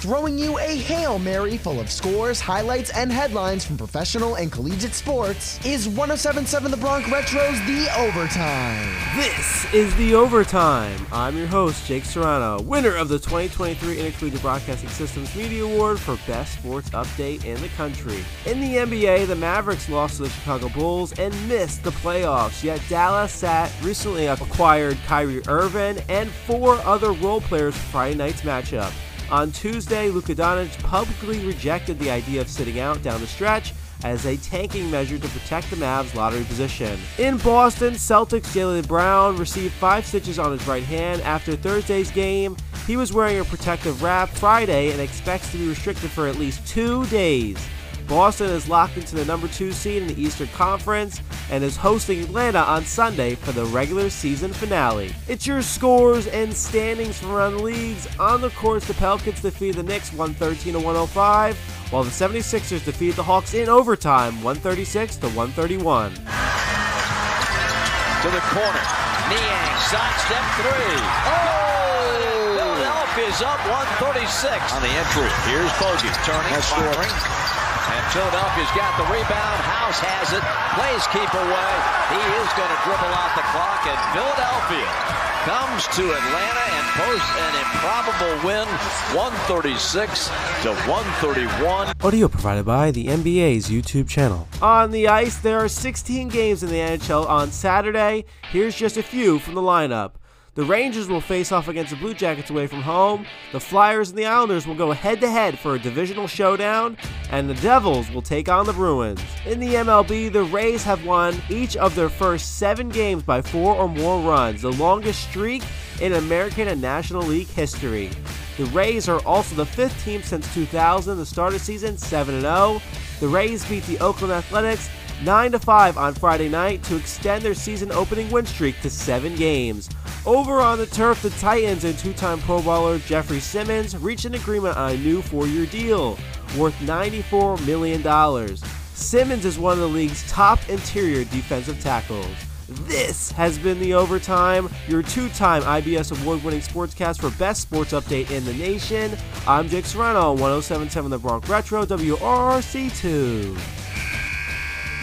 throwing you a Hail Mary full of scores, highlights, and headlines from professional and collegiate sports, is 1077 The Bronx Retro's The Overtime. This is The Overtime. I'm your host, Jake Serrano, winner of the 2023 Intercollegiate Broadcasting Systems Media Award for Best Sports Update in the country. In the NBA, the Mavericks lost to the Chicago Bulls and missed the playoffs, yet Dallas sat recently acquired Kyrie Irving and four other role players for Friday night's matchup. On Tuesday, Luka Doncic publicly rejected the idea of sitting out down the stretch as a tanking measure to protect the Mavs' lottery position. In Boston, Celtics Jaylen Brown received five stitches on his right hand after Thursday's game. He was wearing a protective wrap Friday and expects to be restricted for at least two days. Boston is locked into the number two seed in the Eastern Conference and is hosting Atlanta on Sunday for the regular season finale. It's your scores and standings from around the leagues. On the course, the Pelicans defeated the Knicks 113 to 105, while the 76ers defeated the Hawks in overtime 136 to 131. To the corner. Niang, sidestep three. Oh! Philadelphia's up 136 on the entry. Here's Bogey turning, firing. And Philadelphia's got the rebound. House has it. Plays keep away. He is going to dribble out the clock. And Philadelphia comes to Atlanta and posts an improbable win 136 to 131. Audio provided by the NBA's YouTube channel. On the ice, there are 16 games in the NHL on Saturday. Here's just a few from the lineup. The Rangers will face off against the Blue Jackets away from home. The Flyers and the Islanders will go head to head for a divisional showdown. And the Devils will take on the Bruins. In the MLB, the Rays have won each of their first seven games by four or more runs, the longest streak in American and National League history. The Rays are also the fifth team since 2000 to start a season 7 0. The Rays beat the Oakland Athletics 9 5 on Friday night to extend their season opening win streak to seven games. Over on the turf, the Titans and two time Pro Bowler Jeffrey Simmons reached an agreement on a new four year deal worth $94 million. Simmons is one of the league's top interior defensive tackles. This has been The Overtime, your two time IBS award winning sportscast for best sports update in the nation. I'm Jake Serrano, 1077 The Bronx Retro, WRC2.